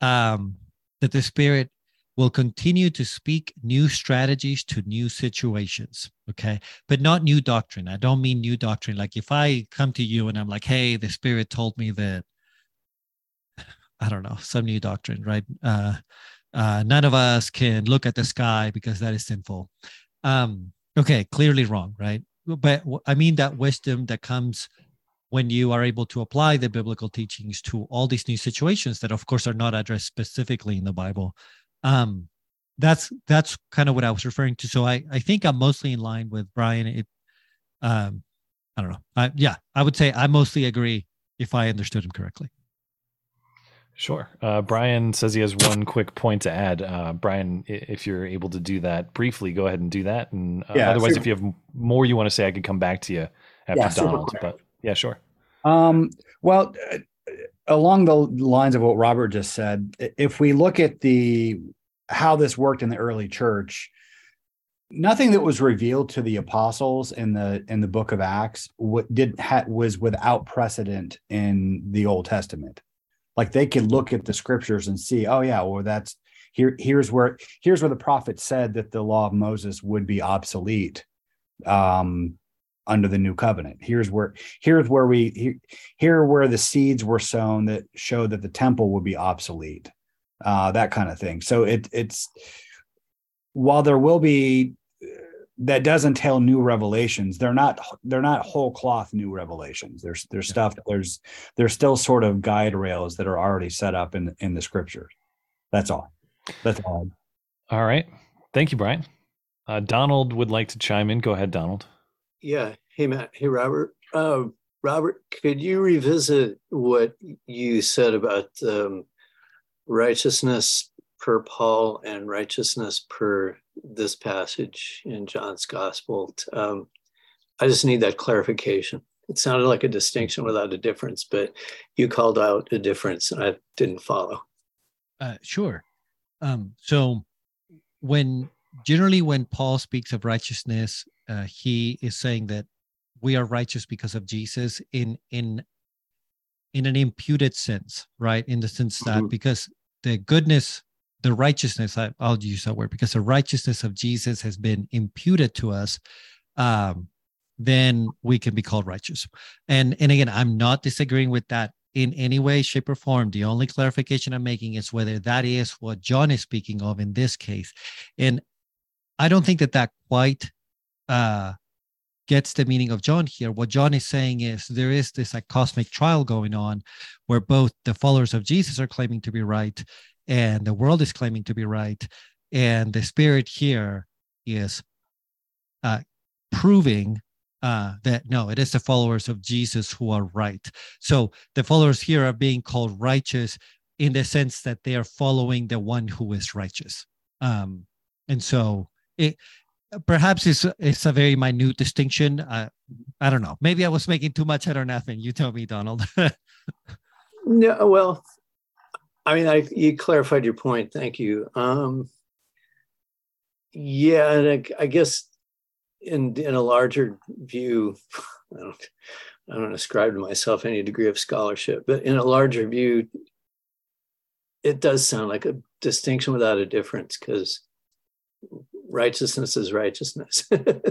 Speaker 2: Um, that the Spirit will continue to speak new strategies to new situations okay but not new doctrine i don't mean new doctrine like if i come to you and i'm like hey the spirit told me that [laughs] i don't know some new doctrine right uh, uh, none of us can look at the sky because that is sinful um, okay clearly wrong right but i mean that wisdom that comes when you are able to apply the biblical teachings to all these new situations that of course are not addressed specifically in the bible um, that's that's kind of what I was referring to. So I I think I'm mostly in line with Brian. It, um, I don't know. I, yeah, I would say I mostly agree if I understood him correctly.
Speaker 1: Sure. Uh, Brian says he has one quick point to add. Uh, Brian, if you're able to do that briefly, go ahead and do that. And uh, yeah, otherwise, if you have more you want to say, I could come back to you after yeah, Donald. But yeah, sure.
Speaker 4: Um, well, uh, along the lines of what Robert just said, if we look at the how this worked in the early church, nothing that was revealed to the apostles in the in the book of Acts what did ha, was without precedent in the Old Testament. Like they could look at the scriptures and see, oh yeah, well that's here here's where here's where the prophet said that the law of Moses would be obsolete. Um, under the new covenant. Here's where here's where we here, here where the seeds were sown that showed that the temple would be obsolete. Uh, that kind of thing. So it it's while there will be that does entail new revelations. They're not they're not whole cloth new revelations. There's there's stuff there's there's still sort of guide rails that are already set up in in the scriptures. That's all. That's all
Speaker 1: all right. Thank you brian. Uh, donald would like to chime in. Go ahead donald.
Speaker 5: Yeah. Hey, Matt. Hey, Robert. Uh, Robert, could you revisit what you said about um, righteousness per Paul and righteousness per this passage in John's gospel? Um, I just need that clarification. It sounded like a distinction without a difference, but you called out a difference and I didn't follow.
Speaker 2: Uh, sure. Um, so when generally when Paul speaks of righteousness, uh, he is saying that we are righteous because of Jesus in in in an imputed sense, right? In the sense that mm-hmm. because the goodness, the righteousness, I, will use that word because the righteousness of Jesus has been imputed to us. Um, then we can be called righteous. And and again, I'm not disagreeing with that in any way, shape, or form. The only clarification I'm making is whether that is what John is speaking of in this case. And I don't think that that quite uh, gets the meaning of John here. What John is saying is there is this like cosmic trial going on where both the followers of Jesus are claiming to be right and the world is claiming to be right. And the spirit here is uh, proving uh, that no, it is the followers of Jesus who are right. So the followers here are being called righteous in the sense that they are following the one who is righteous. Um, and so it perhaps it's it's a very minute distinction. Uh, I don't know. Maybe I was making too much out of nothing. You tell me, Donald. [laughs]
Speaker 5: no, well, I mean, I you clarified your point. Thank you. Um, yeah, and I, I guess in in a larger view, [laughs] I don't I don't ascribe to myself any degree of scholarship, but in a larger view, it does sound like a distinction without a difference because righteousness is righteousness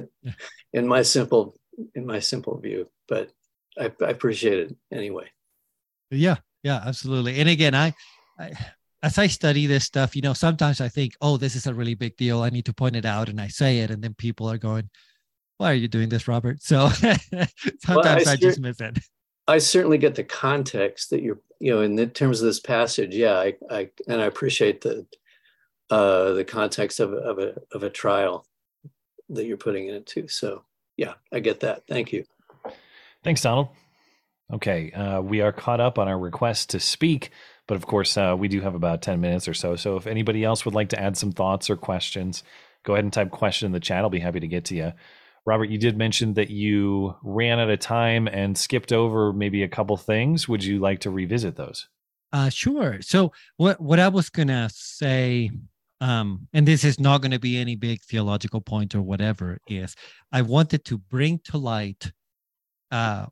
Speaker 5: [laughs] in my simple in my simple view but I, I, appreciate it anyway
Speaker 2: yeah yeah absolutely and again I, I as i study this stuff you know sometimes i think oh this is a really big deal i need to point it out and i say it and then people are going why are you doing this robert so sometimes [laughs] well, I, I just miss it
Speaker 5: i certainly get the context that you're you know in the terms of this passage yeah i, I and i appreciate the uh, the context of, of, a, of a trial that you're putting it into. So, yeah, I get that. Thank you.
Speaker 1: Thanks, Donald. Okay, uh, we are caught up on our request to speak, but of course, uh, we do have about 10 minutes or so. So, if anybody else would like to add some thoughts or questions, go ahead and type question in the chat. I'll be happy to get to you. Robert, you did mention that you ran out of time and skipped over maybe a couple things. Would you like to revisit those?
Speaker 2: Uh, sure. So, what what I was gonna say um, and this is not to be any big theological point or whatever is i wanted to bring to light uh,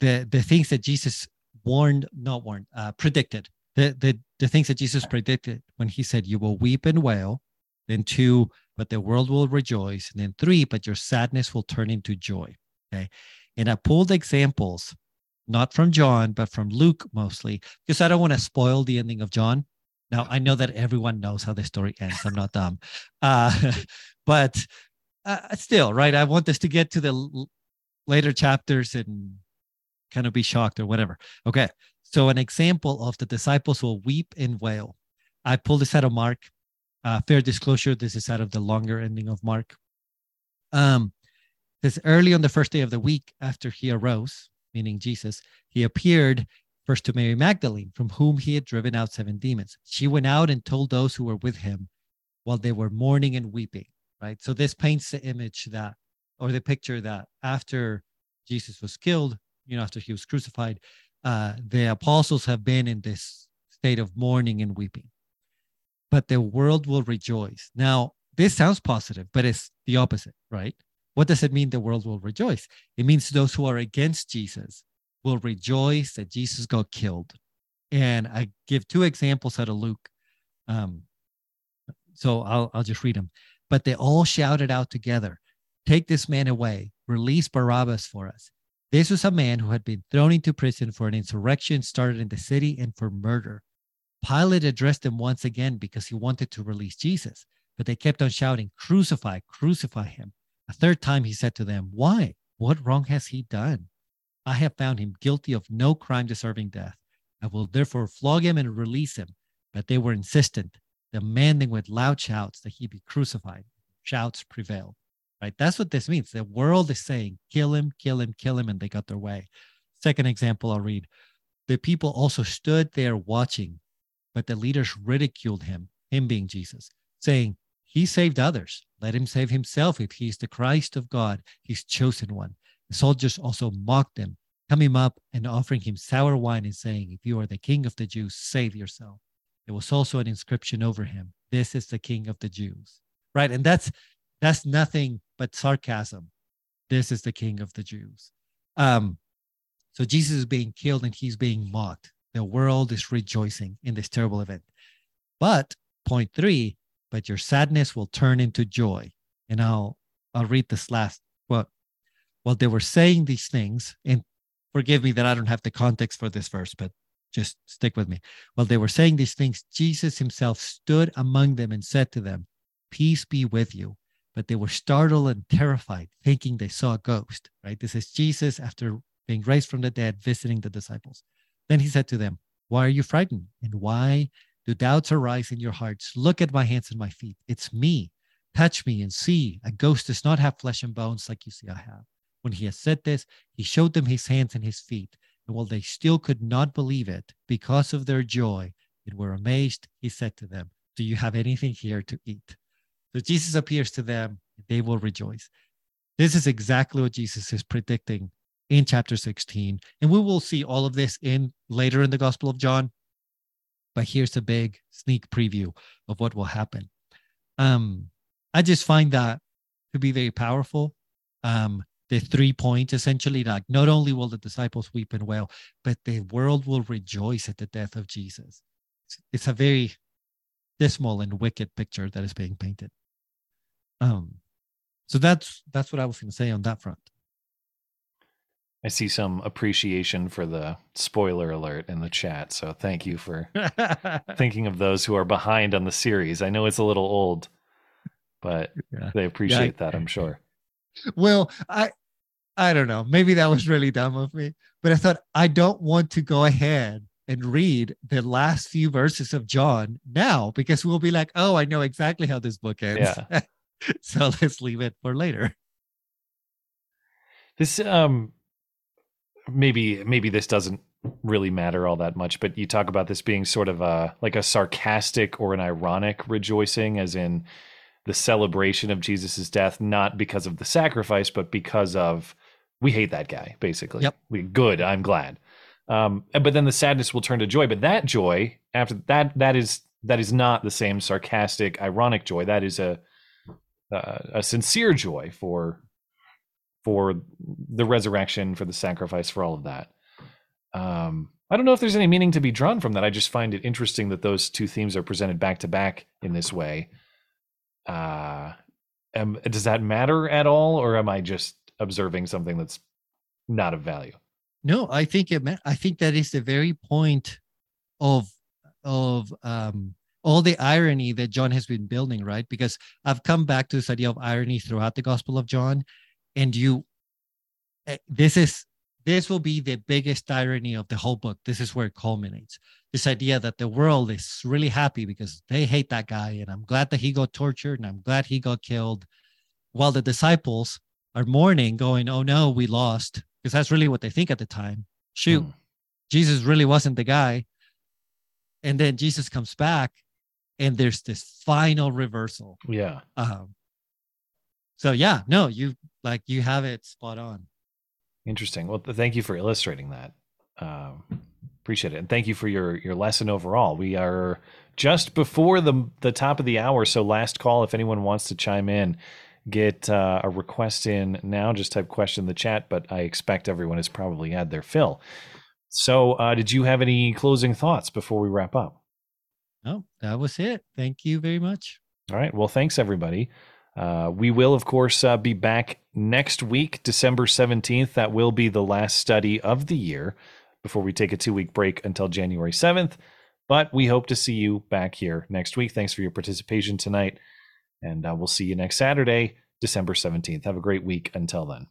Speaker 2: the the things that jesus warned not warned uh, predicted the, the the things that jesus predicted when he said you will weep and wail then two but the world will rejoice and then three but your sadness will turn into joy okay and i pulled examples not from john but from luke mostly because i don't want to spoil the ending of john now I know that everyone knows how the story ends. I'm not dumb, [laughs] uh, [laughs] but uh, still, right? I want us to get to the l- later chapters and kind of be shocked or whatever. Okay, so an example of the disciples will weep and wail. I pulled this out of Mark. Uh, fair disclosure, this is out of the longer ending of Mark. Um, this early on the first day of the week after he arose, meaning Jesus, he appeared First to Mary Magdalene, from whom he had driven out seven demons. She went out and told those who were with him while they were mourning and weeping, right? So this paints the image that, or the picture that after Jesus was killed, you know, after he was crucified, uh, the apostles have been in this state of mourning and weeping. But the world will rejoice. Now, this sounds positive, but it's the opposite, right? What does it mean the world will rejoice? It means those who are against Jesus will rejoice that Jesus got killed. And I give two examples out of Luke. Um, so I'll, I'll just read them. But they all shouted out together, Take this man away, release Barabbas for us. This was a man who had been thrown into prison for an insurrection started in the city and for murder. Pilate addressed them once again because he wanted to release Jesus, but they kept on shouting, Crucify, crucify him. A third time he said to them, Why? What wrong has he done? I have found him guilty of no crime deserving death. I will therefore flog him and release him. But they were insistent, demanding with loud shouts that he be crucified. Shouts prevailed. Right? That's what this means. The world is saying, kill him, kill him, kill him, and they got their way. Second example I'll read. The people also stood there watching, but the leaders ridiculed him, him being Jesus, saying, He saved others. Let him save himself if he is the Christ of God, his chosen one. The soldiers also mocked him, coming up and offering him sour wine and saying, If you are the king of the Jews, save yourself. there was also an inscription over him this is the king of the jews right and that's that's nothing but sarcasm. This is the king of the jews. Um so jesus is being killed and he's being mocked. The world is rejoicing in this terrible event. But point three but your sadness will turn into joy. And i'll i'll read this last well while they were saying these things and forgive me that i don't have the context for this verse but just stick with me. While they were saying these things, Jesus himself stood among them and said to them, Peace be with you. But they were startled and terrified, thinking they saw a ghost, right? This is Jesus after being raised from the dead, visiting the disciples. Then he said to them, Why are you frightened? And why do doubts arise in your hearts? Look at my hands and my feet. It's me. Touch me and see. A ghost does not have flesh and bones like you see I have. When he had said this, he showed them his hands and his feet. And while they still could not believe it because of their joy and were amazed, he said to them, Do you have anything here to eat? So Jesus appears to them, they will rejoice. This is exactly what Jesus is predicting in chapter 16. And we will see all of this in later in the Gospel of John. But here's a big sneak preview of what will happen. Um, I just find that to be very powerful. Um, the three points essentially like not only will the disciples weep and wail but the world will rejoice at the death of jesus it's, it's a very dismal and wicked picture that is being painted um so that's that's what i was going to say on that front
Speaker 1: i see some appreciation for the spoiler alert in the chat so thank you for [laughs] thinking of those who are behind on the series i know it's a little old but yeah. they appreciate yeah, I, that i'm sure
Speaker 2: well i I don't know. Maybe that was really dumb of me, but I thought I don't want to go ahead and read the last few verses of John now because we'll be like, oh, I know exactly how this book ends. Yeah. [laughs] [laughs] so let's leave it for later.
Speaker 1: This um maybe maybe this doesn't really matter all that much, but you talk about this being sort of a like a sarcastic or an ironic rejoicing, as in the celebration of Jesus's death, not because of the sacrifice, but because of we hate that guy, basically.
Speaker 2: Yep.
Speaker 1: We good. I'm glad. Um, but then the sadness will turn to joy. But that joy, after that, that is that is not the same sarcastic, ironic joy. That is a uh, a sincere joy for for the resurrection, for the sacrifice, for all of that. Um, I don't know if there's any meaning to be drawn from that. I just find it interesting that those two themes are presented back to back in this way. Uh, um, does that matter at all, or am I just observing something that's not of value.
Speaker 2: No, I think it. I think that is the very point of of um, all the irony that John has been building, right? Because I've come back to this idea of irony throughout the Gospel of John, and you, eh, this is this will be the biggest irony of the whole book. This is where it culminates. This idea that the world is really happy because they hate that guy, and I'm glad that he got tortured, and I'm glad he got killed, while the disciples are mourning, going, "Oh no, we lost," because that's really what they think at the time. Shoot, hmm. Jesus really wasn't the guy. And then Jesus comes back, and there's this final reversal.
Speaker 1: Yeah.
Speaker 2: Um, so yeah, no, you like you have it spot on.
Speaker 1: Interesting. Well, thank you for illustrating that. Um, appreciate it, and thank you for your your lesson overall. We are just before the the top of the hour, so last call if anyone wants to chime in get uh, a request in now. Just type question in the chat, but I expect everyone has probably had their fill. So, uh, did you have any closing thoughts before we wrap up?
Speaker 2: No, that was it. Thank you very much.
Speaker 1: All right. Well, thanks, everybody. Uh, we will, of course, uh, be back next week, December 17th. That will be the last study of the year before we take a two week break until January 7th. But we hope to see you back here next week. Thanks for your participation tonight. And uh, we'll see you next Saturday, December 17th. Have a great week until then.